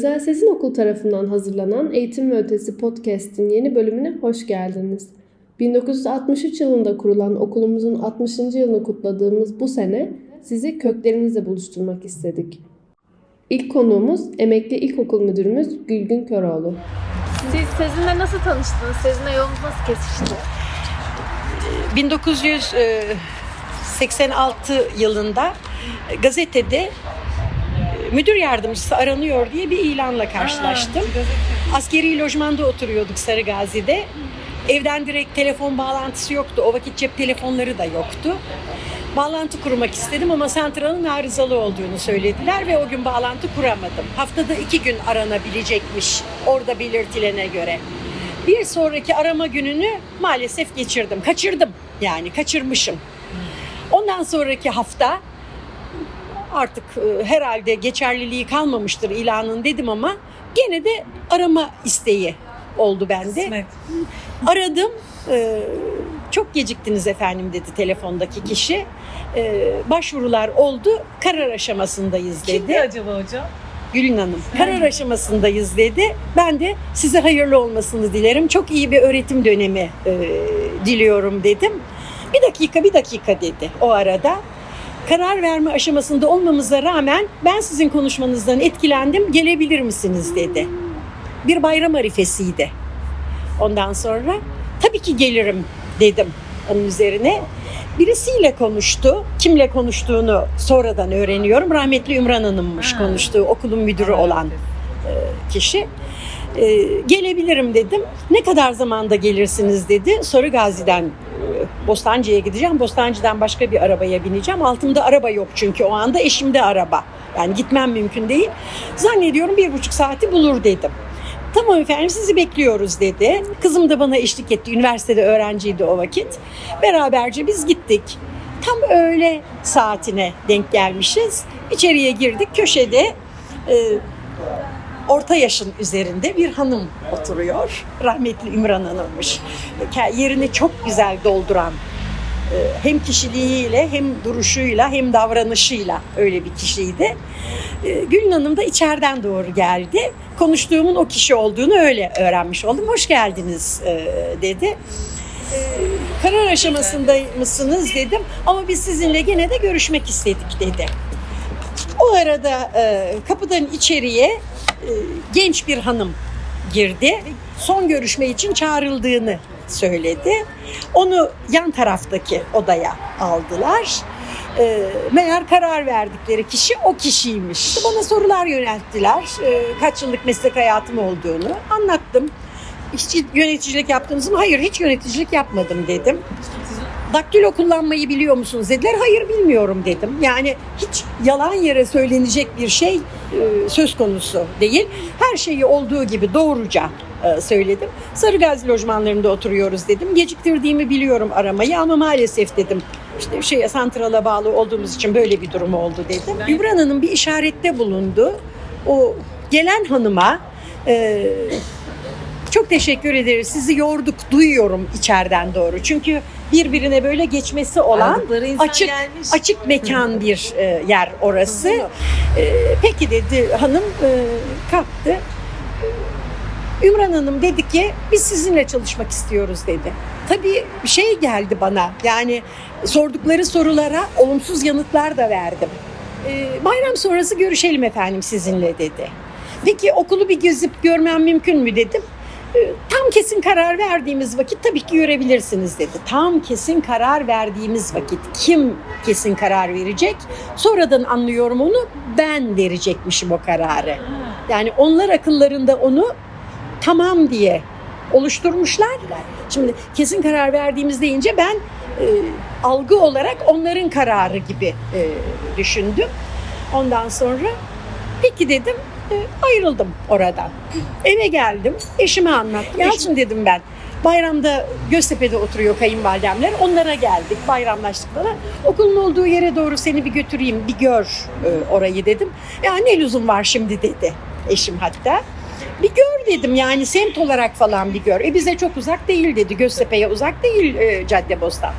Özel Sesin Okul tarafından hazırlanan Eğitim ve Ötesi Podcast'in yeni bölümüne hoş geldiniz. 1963 yılında kurulan okulumuzun 60. yılını kutladığımız bu sene sizi köklerinizle buluşturmak istedik. İlk konuğumuz emekli ilkokul müdürümüz Gülgün Köroğlu. Siz Sezin'le nasıl tanıştınız? Sezin'le yolunuz nasıl kesişti? 1986 yılında gazetede müdür yardımcısı aranıyor diye bir ilanla karşılaştım. Askeri lojmanda oturuyorduk Sarıgazi'de. Evden direkt telefon bağlantısı yoktu. O vakit cep telefonları da yoktu. Bağlantı kurmak istedim ama santralın arızalı olduğunu söylediler ve o gün bağlantı kuramadım. Haftada iki gün aranabilecekmiş orada belirtilene göre. Bir sonraki arama gününü maalesef geçirdim. Kaçırdım yani kaçırmışım. Ondan sonraki hafta artık e, herhalde geçerliliği kalmamıştır ilanın dedim ama gene de arama isteği oldu bende. Aradım. e, çok geciktiniz efendim dedi telefondaki kişi. E, başvurular oldu. Karar aşamasındayız dedi. Kimdi acaba hocam? Gülün Hanım. Karar aşamasındayız dedi. Ben de size hayırlı olmasını dilerim. Çok iyi bir öğretim dönemi e, diliyorum dedim. Bir dakika bir dakika dedi o arada. Karar verme aşamasında olmamıza rağmen ben sizin konuşmanızdan etkilendim. Gelebilir misiniz dedi. Bir bayram arifesiydi. Ondan sonra tabii ki gelirim dedim onun üzerine. Birisiyle konuştu. Kimle konuştuğunu sonradan öğreniyorum. Rahmetli Ümran Hanım'mış Ha. konuştuğu okulun müdürü olan kişi. Ee, gelebilirim dedim. Ne kadar zamanda gelirsiniz dedi. Sarı Gazi'den e, Bostancı'ya gideceğim. Bostancı'dan başka bir arabaya bineceğim. Altımda araba yok çünkü o anda eşimde araba. Yani gitmem mümkün değil. Zannediyorum bir buçuk saati bulur dedim. Tamam efendim sizi bekliyoruz dedi. Kızım da bana eşlik etti. Üniversitede öğrenciydi o vakit. Beraberce biz gittik. Tam öğle saatine denk gelmişiz. İçeriye girdik. Köşede e, orta yaşın üzerinde bir hanım oturuyor. Rahmetli Ümran Hanım'mış. Yerini çok güzel dolduran e, hem kişiliğiyle hem duruşuyla hem davranışıyla öyle bir kişiydi. E, Gülün Hanım da içeriden doğru geldi. Konuştuğumun o kişi olduğunu öyle öğrenmiş oldum. Hoş geldiniz e, dedi. Karar aşamasında mısınız dedim ama biz sizinle gene de görüşmek istedik dedi. O arada kapıdan içeriye genç bir hanım girdi. Son görüşme için çağrıldığını söyledi. Onu yan taraftaki odaya aldılar. E, meğer karar verdikleri kişi o kişiymiş. Bana sorular yönelttiler. E, kaç yıllık meslek hayatım olduğunu anlattım. Hiç yöneticilik yaptınız mı? Hayır hiç yöneticilik yapmadım dedim. Daktilo kullanmayı biliyor musunuz dediler. Hayır bilmiyorum dedim. Yani hiç yalan yere söylenecek bir şey e, söz konusu değil. Her şeyi olduğu gibi doğruca e, söyledim. Sarıgazi lojmanlarında oturuyoruz dedim. Geciktirdiğimi biliyorum aramayı ama maalesef dedim. İşte şeye santrala bağlı olduğumuz için böyle bir durum oldu dedim. Ümran Hanım bir işarette bulundu. O gelen hanıma e, çok teşekkür ederiz. Sizi yorduk, duyuyorum içeriden doğru. Çünkü birbirine böyle geçmesi olan açık gelmiş. açık mekan bir e, yer orası. E, peki dedi hanım e, kalktı. Ümran Hanım dedi ki biz sizinle çalışmak istiyoruz dedi. Tabii şey geldi bana yani sordukları sorulara olumsuz yanıtlar da verdim. E, bayram sonrası görüşelim efendim sizinle dedi. Peki okulu bir gezip görmem mümkün mü dedim. E, Tam kesin karar verdiğimiz vakit tabii ki görebilirsiniz dedi. Tam kesin karar verdiğimiz vakit kim kesin karar verecek? Sonradan anlıyorum onu ben verecekmişim o kararı. Yani onlar akıllarında onu tamam diye oluşturmuşlar. Şimdi kesin karar verdiğimiz deyince ben e, algı olarak onların kararı gibi e, düşündüm. Ondan sonra peki dedim ayrıldım oradan. Eve geldim eşime anlattım. Yalçın dedim ben bayramda Göztepe'de oturuyor kayınvalidemler. Onlara geldik bayramlaştık falan. Okulun olduğu yere doğru seni bir götüreyim bir gör e, orayı dedim. Ya ne lüzum var şimdi dedi eşim hatta. Bir gör dedim yani semt olarak falan bir gör. E bize çok uzak değil dedi. Göztepe'ye uzak değil e, Caddebostan.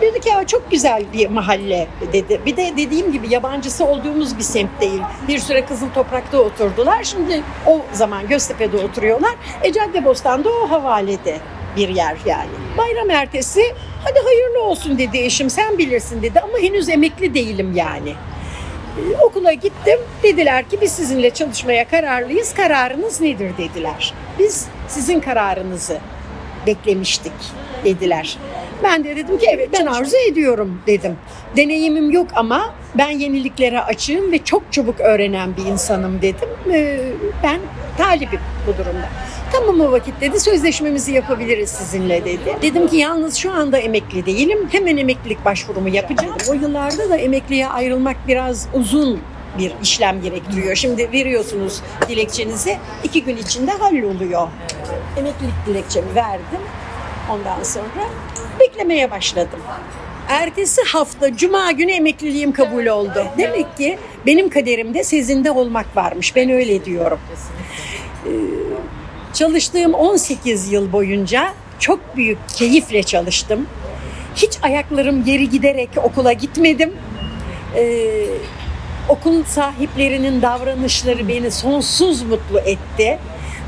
Dedi ki ya çok güzel bir mahalle dedi. Bir de dediğim gibi yabancısı olduğumuz bir semt değil. Bir süre Kızıl Toprak'ta oturdular. Şimdi o zaman Göztepe'de oturuyorlar. E Caddebostan'da o havalede bir yer yani. Bayram ertesi hadi hayırlı olsun dedi eşim sen bilirsin dedi ama henüz emekli değilim yani. Ee, okula gittim. Dediler ki biz sizinle çalışmaya kararlıyız. Kararınız nedir dediler. Biz sizin kararınızı beklemiştik dediler. Ben de dedim ki evet ben arzu ediyorum dedim. Deneyimim yok ama ben yeniliklere açığım ve çok çabuk öğrenen bir insanım dedim. Ee, Ben talibim bu durumda. Tamam o vakit dedi sözleşmemizi yapabiliriz sizinle dedi. Dedim ki yalnız şu anda emekli değilim. Hemen emeklilik başvurumu yapacağım. O yıllarda da emekliye ayrılmak biraz uzun bir işlem gerektiriyor. Şimdi veriyorsunuz dilekçenizi iki gün içinde halloluyor. Emeklilik dilekçemi verdim. Ondan sonra beklemeye başladım. Ertesi hafta Cuma günü emekliliğim kabul oldu. Demek ki benim kaderimde sezinde olmak varmış. Ben öyle diyorum. Ee, Çalıştığım 18 yıl boyunca çok büyük keyifle çalıştım. Hiç ayaklarım geri giderek okula gitmedim. Ee, okul sahiplerinin davranışları beni sonsuz mutlu etti.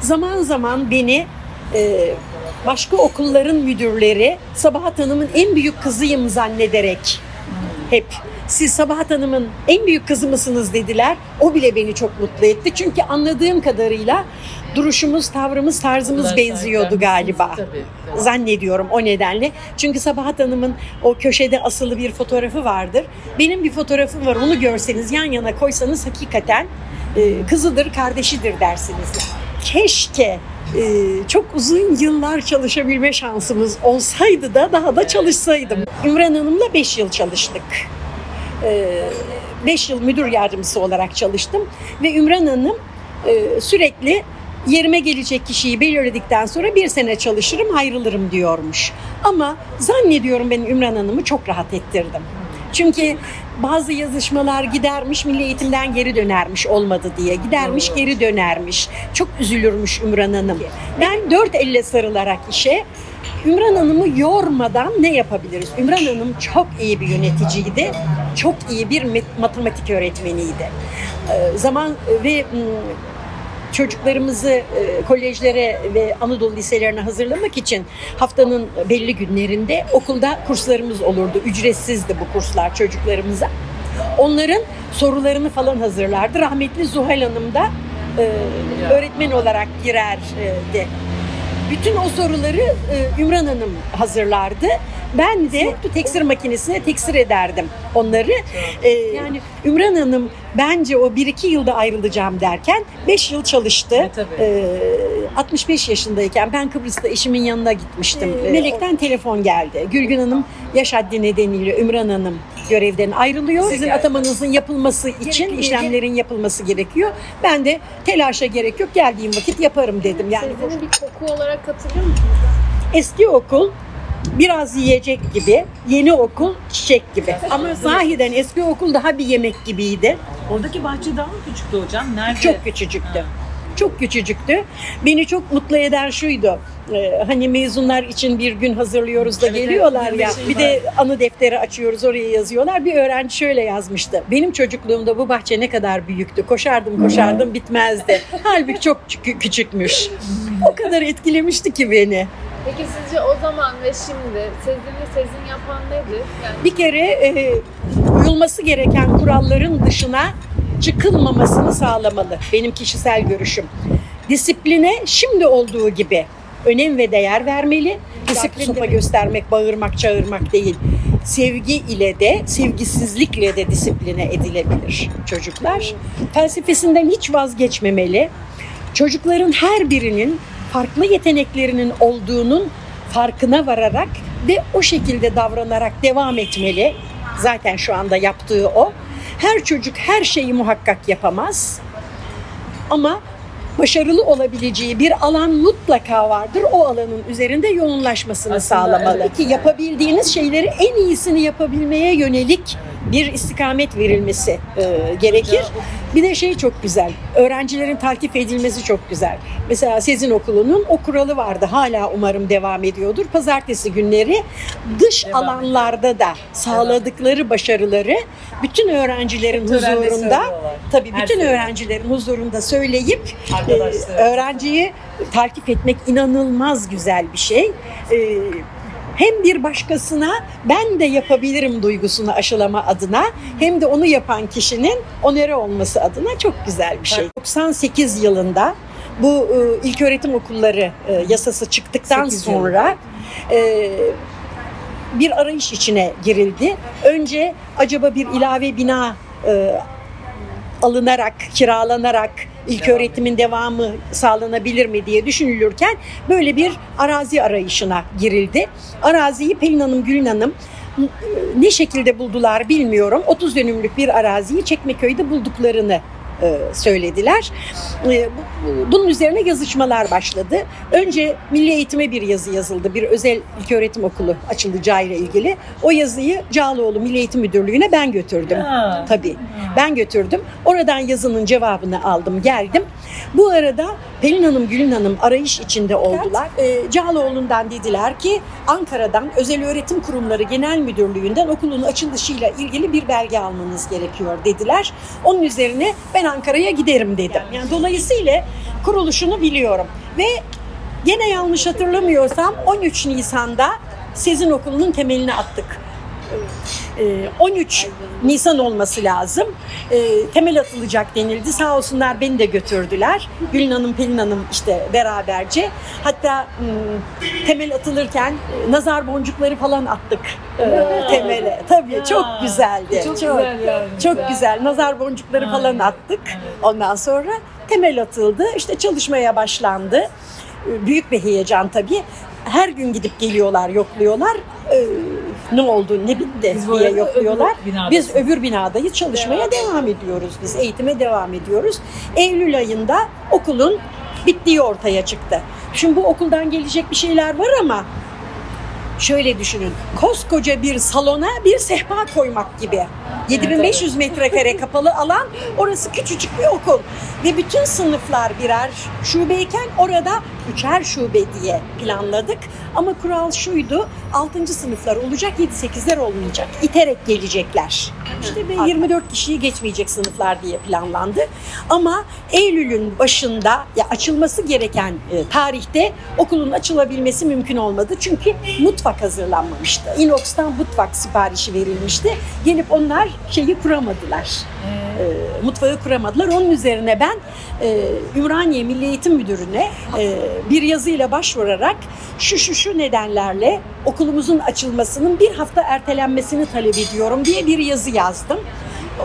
Zaman zaman beni e, başka okulların müdürleri Sabahat Hanım'ın en büyük kızıyım zannederek hep siz Sabahat Hanım'ın en büyük kızı mısınız dediler. O bile beni çok mutlu etti. Çünkü anladığım kadarıyla duruşumuz, tavrımız, tarzımız Kadar benziyordu galiba. tabii, tabii. Zannediyorum o nedenle. Çünkü Sabahat Hanım'ın o köşede asılı bir fotoğrafı vardır. Benim bir fotoğrafım var. Onu görseniz yan yana koysanız hakikaten e, kızıdır, kardeşidir dersiniz. Keşke çok uzun yıllar çalışabilme şansımız olsaydı da daha da çalışsaydım. Ümran Hanım'la 5 yıl çalıştık. 5 yıl müdür yardımcısı olarak çalıştım ve Ümran Hanım e, sürekli yerime gelecek kişiyi belirledikten sonra bir sene çalışırım ayrılırım diyormuş. Ama zannediyorum ben Ümran Hanım'ı çok rahat ettirdim. Çünkü bazı yazışmalar gidermiş, milli eğitimden geri dönermiş olmadı diye. Gidermiş, geri dönermiş. Çok üzülürmüş Ümran Hanım. Ben dört elle sarılarak işe Ümran Hanım'ı yormadan ne yapabiliriz? Ümran Hanım çok iyi bir yöneticiydi. Çok iyi bir matematik öğretmeniydi. Ee, zaman ve mm, çocuklarımızı e, kolejlere ve Anadolu liselerine hazırlamak için haftanın belli günlerinde okulda kurslarımız olurdu. Ücretsizdi bu kurslar çocuklarımıza. Onların sorularını falan hazırlardı. Rahmetli Zuhal Hanım da e, öğretmen olarak girerdi. Bütün o soruları e, Ümran Hanım hazırlardı. Ben de teksir makinesine teksir ederdim onları. E, yani Ümran Hanım bence o 1-2 yılda ayrılacağım derken 5 yıl çalıştı. E, tabii. E, 65 yaşındayken ben Kıbrıs'ta eşimin yanına gitmiştim. Melek'ten telefon geldi. Gülgün Hanım yaş haddi nedeniyle Ümran Hanım görevden ayrılıyor. Sizin atamanızın yapılması için işlemlerin yapılması gerekiyor. Ben de telaşa gerek yok. Geldiğim vakit yaparım dedim. Yani Sezini bir koku olarak hatırlıyor musunuz? eski okul biraz yiyecek gibi, yeni okul çiçek gibi. Ama sahiden eski okul daha bir yemek gibiydi. Oradaki bahçe daha mı küçüktü hocam? Nerede? Çok küçücüktü. Çok küçücüktü. Beni çok mutlu eden şuydu. Ee, hani mezunlar için bir gün hazırlıyoruz da Evet, geliyorlar evet, ya. bir şey Bir de anı defteri açıyoruz oraya yazıyorlar. Bir öğrenci şöyle yazmıştı. Benim çocukluğumda bu bahçe ne kadar büyüktü. Koşardım koşardım bitmezdi. Halbuki çok kü- küçükmüş. O kadar etkilemişti ki beni. Peki sizce o zaman ve şimdi Sezin'i Sezin yapan nedir? Yani bir kere e, uyulması gereken kuralların dışına çıkılmamasını sağlamalı. Benim kişisel görüşüm. Disipline şimdi olduğu gibi önem ve değer vermeli. Disiplin sopa göstermek, bağırmak, çağırmak değil. Sevgi ile de, sevgisizlikle de disipline edilebilir çocuklar. Felsefesinden hiç vazgeçmemeli. Çocukların her birinin farklı yeteneklerinin olduğunun farkına vararak ve o şekilde davranarak devam etmeli. Zaten şu anda yaptığı o. Her çocuk her şeyi muhakkak yapamaz. Ama başarılı olabileceği bir alan mutlaka vardır. O alanın üzerinde yoğunlaşmasını Aslında sağlamalı. evet. Ki yapabildiğiniz şeyleri en iyisini yapabilmeye yönelik bir istikamet verilmesi e, gerekir. Bir de şey çok güzel, öğrencilerin taltif edilmesi çok güzel. Mesela Sezin Okulu'nun o kuralı vardı, hala umarım devam ediyordur. Pazartesi günleri dış Devam alanlarda da sağladıkları başarıları bütün öğrencilerin Törende huzurunda, tabii Her bütün sene. öğrencilerin huzurunda söyleyip e, öğrenciyi taltif etmek inanılmaz güzel bir şey. E, hem bir başkasına ben de yapabilirim duygusunu aşılama adına hem de onu yapan kişinin onere olması adına çok güzel bir şey. 98 yılında bu e, ilköğretim okulları e, yasası çıktıktan 8 sonra e, bir arayış içine girildi. Önce acaba bir ilave bina e, alınarak, kiralanarak ilk öğretimin devamı sağlanabilir mi diye düşünülürken böyle bir arazi arayışına girildi. Araziyi Pelin Hanım, Gülün Hanım ne şekilde buldular bilmiyorum. 30 dönümlük bir araziyi Çekmeköy'de bulduklarını e, söylediler. E, bu- Bunun üzerine yazışmalar başladı. Önce Milli Eğitim'e bir yazı yazıldı. Bir özel ilköğretim okulu açılacağı ile ilgili. O yazıyı Cağaloğlu Milli Eğitim Müdürlüğü'ne ben götürdüm. Ha. Tabii. Ben götürdüm. Oradan yazının cevabını aldım, geldim. Bu arada Pelin Hanım, Gülün Hanım arayış içinde oldular. Ee, Cağaloğlu'ndan dediler ki Ankara'dan Özel Öğretim Kurumları Genel Müdürlüğü'nden okulun açılışıyla ilgili bir belge almanız gerekiyor dediler. Onun üzerine ben Ankara'ya giderim dedim. Yani dolayısıyla kuruluşunu biliyorum. Ve gene yanlış hatırlamıyorsam 13 Nisan'da Sezin Okulu'nun temelini attık. Ee, 13 Nisan olması lazım. Ee, temel atılacak denildi. Sağ olsunlar beni de götürdüler. Gülün Hanım, Pelin Hanım işte beraberce. Hatta temel atılırken e, nazar boncukları falan attık e, temele. Tabii çok güzeldi. Çok güzel yani. Çok güzel. Nazar boncukları falan attık. Ondan sonra temel atıldı. İşte çalışmaya başlandı. Ee, Büyük bir heyecan tabii. Her gün gidip geliyorlar, yokluyorlar. Ee, ne oldu, ne bitti Biz diye yokluyorlar. öbür. Biz öbür binadayız, çalışmaya devam ediyoruz biz. Eğitime devam ediyoruz. Eylül ayında okulun bittiği ortaya çıktı. Şimdi bu okuldan gelecek bir şeyler var ama şöyle düşünün. Koskoca bir salona bir sehpa koymak gibi. 7500 metrekare kapalı alan orası küçücük bir okul. Ve bütün sınıflar birer şubeyken orada üçer şube diye planladık. Ama kural şuydu 6. sınıflar olacak 7-8'ler olmayacak. İterek gelecekler. İşte ve 24 kişiyi geçmeyecek sınıflar diye planlandı. Ama Eylül'ün başında ya açılması gereken e, tarihte okulun açılabilmesi mümkün olmadı. Çünkü mutfak hazırlanmamıştı. Inox'tan mutfak siparişi verilmişti. Gelip onlar şeyi kuramadılar. E, mutfağı kuramadılar. Onun üzerine ben e, Ümraniye Milli Eğitim Müdürü'ne e, bir yazıyla başvurarak şu şu şu nedenlerle okulumuzun açılmasının bir hafta ertelenmesini talep ediyorum diye bir yazı yazdım.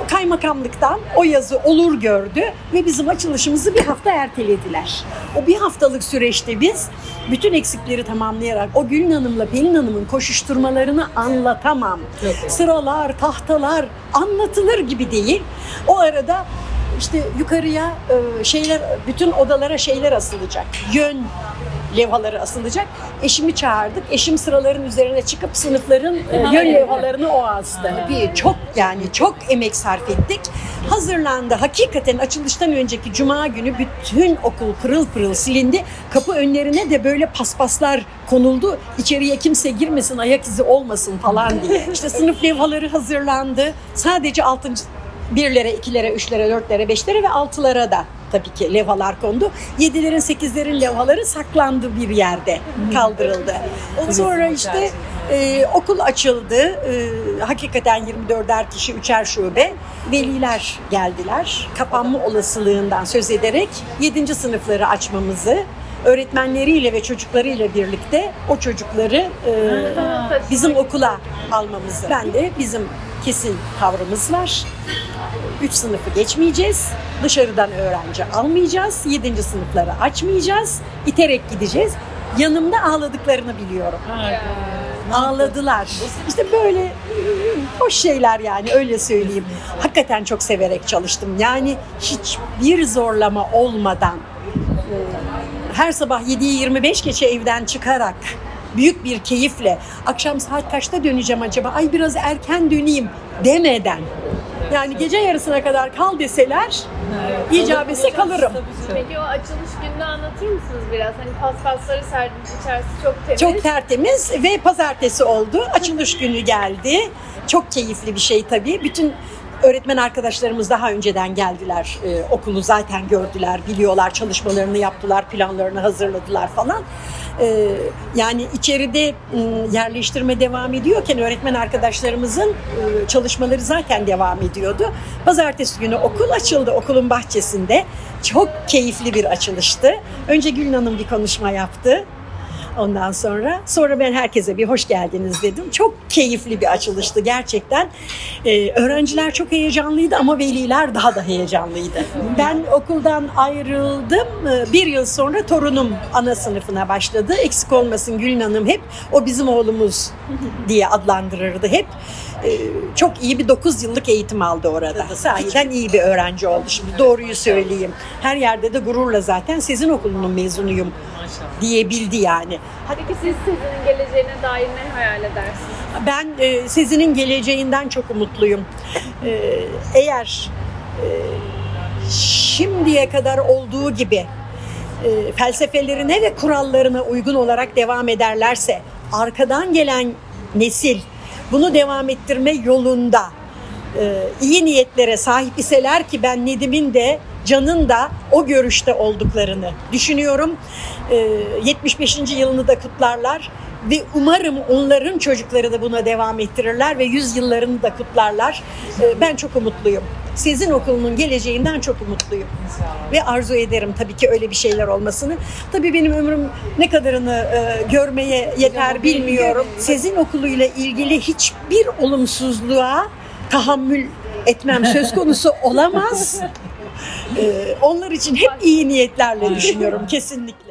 O kaymakamlıktan o yazı olur gördü ve bizim açılışımızı bir hafta ertelediler. O bir haftalık süreçte biz bütün eksikleri tamamlayarak o Gülün Hanım'la Pelin Hanım'ın koşuşturmalarını anlatamam. Sıralar, tahtalar anlatılır gibi değil. O arada işte yukarıya e, şeyler, bütün odalara şeyler asılacak. Yön levhaları asılacak. Eşimi çağırdık. Eşim sıraların üzerine çıkıp sınıfların e, yön levhalarını o astı. Bir çok yani çok emek sarf ettik. Hazırlandı. Hakikaten açılıştan önceki cuma günü bütün okul pırıl pırıl silindi. Kapı önlerine de böyle paspaslar konuldu. İçeriye kimse girmesin, ayak izi olmasın falan diye. İşte sınıf levhaları hazırlandı. Sadece 6. birlere, ikilere, üçlere, dörtlere, beşlere ve altılara da tabii ki levhalar kondu. Yedilerin, sekizlerin levhaları saklandı bir yerde, kaldırıldı. Sonra işte e, okul açıldı. E, hakikaten 24'er kişi, üçer şube. Veliler geldiler. Kapanma olasılığından söz ederek 7. sınıfları açmamızı, öğretmenleriyle ve çocuklarıyla birlikte o çocukları e, bizim okula almamızı. Ben de bizim kesin tavrımız var. Üç sınıfı geçmeyeceğiz. Dışarıdan öğrenci almayacağız. Yedinci sınıfları açmayacağız. İterek gideceğiz. Yanımda ağladıklarını biliyorum. Ağladılar. İşte böyle e, hoş şeyler yani öyle söyleyeyim. Hakikaten çok severek çalıştım. Yani hiçbir zorlama olmadan e, her sabah 7'yi 25 geçe evden çıkarak büyük bir keyifle akşam saat kaçta döneceğim acaba? Ay biraz erken döneyim demeden yani gece yarısına kadar kal deseler icabetse kalırım. Peki o açılış gününü anlatır mısınız biraz? Hani paspasları serdiniz, içerisi çok temiz. Çok tertemiz ve pazartesi oldu. Açılış günü geldi. Çok keyifli bir şey tabii. Bütün öğretmen arkadaşlarımız daha önceden geldiler. Ee, okulu zaten gördüler, biliyorlar, çalışmalarını yaptılar, planlarını hazırladılar falan. Ee, yani içeride ım, yerleştirme devam ediyorken öğretmen arkadaşlarımızın e, çalışmaları zaten devam ediyordu. Pazartesi günü okul açıldı okulun bahçesinde. Çok keyifli bir açılıştı. Önce Gülün Hanım bir konuşma yaptı. Ondan sonra sonra ben herkese bir hoş geldiniz dedim. Çok keyifli bir açılıştı gerçekten. Ee, öğrenciler çok heyecanlıydı ama veliler daha da heyecanlıydı. Ben okuldan ayrıldım. Ee, Bir yıl sonra torunum ana sınıfına başladı. Eksik olmasın Gülün Hanım hep o bizim oğlumuz diye adlandırırdı hep. Ee, Çok iyi bir 9 yıllık eğitim aldı orada. Sahiden iyi bir öğrenci oldu. Şimdi doğruyu söyleyeyim. Her yerde de gururla zaten sizin okulunun mezunuyum diyebildi yani. Peki siz Sezin'in geleceğine dair ne hayal edersiniz? Ben e, Sezin'in geleceğinden çok umutluyum. E, eğer e, şimdiye kadar olduğu gibi e, felsefelerine ve kurallarına uygun olarak devam ederlerse, arkadan gelen nesil bunu devam ettirme yolunda e, iyi niyetlere sahip iseler ki ben Nedim'in de Can'ın da o görüşte olduklarını düşünüyorum. E, 75. yılını da kutlarlar ve umarım onların çocukları da buna devam ettirirler ve 100 yıllarını da kutlarlar. E, ben çok umutluyum. Sizin okulunun geleceğinden çok umutluyum. Ve arzu ederim tabii ki öyle bir şeyler olmasını. Tabii benim ömrüm ne kadarını e, görmeye yeter bilmiyorum. Sizin okuluyla ilgili hiçbir olumsuzluğa tahammül etmem söz konusu olamaz. E, onlar için hep iyi niyetlerle düşünüyorum kesinlikle.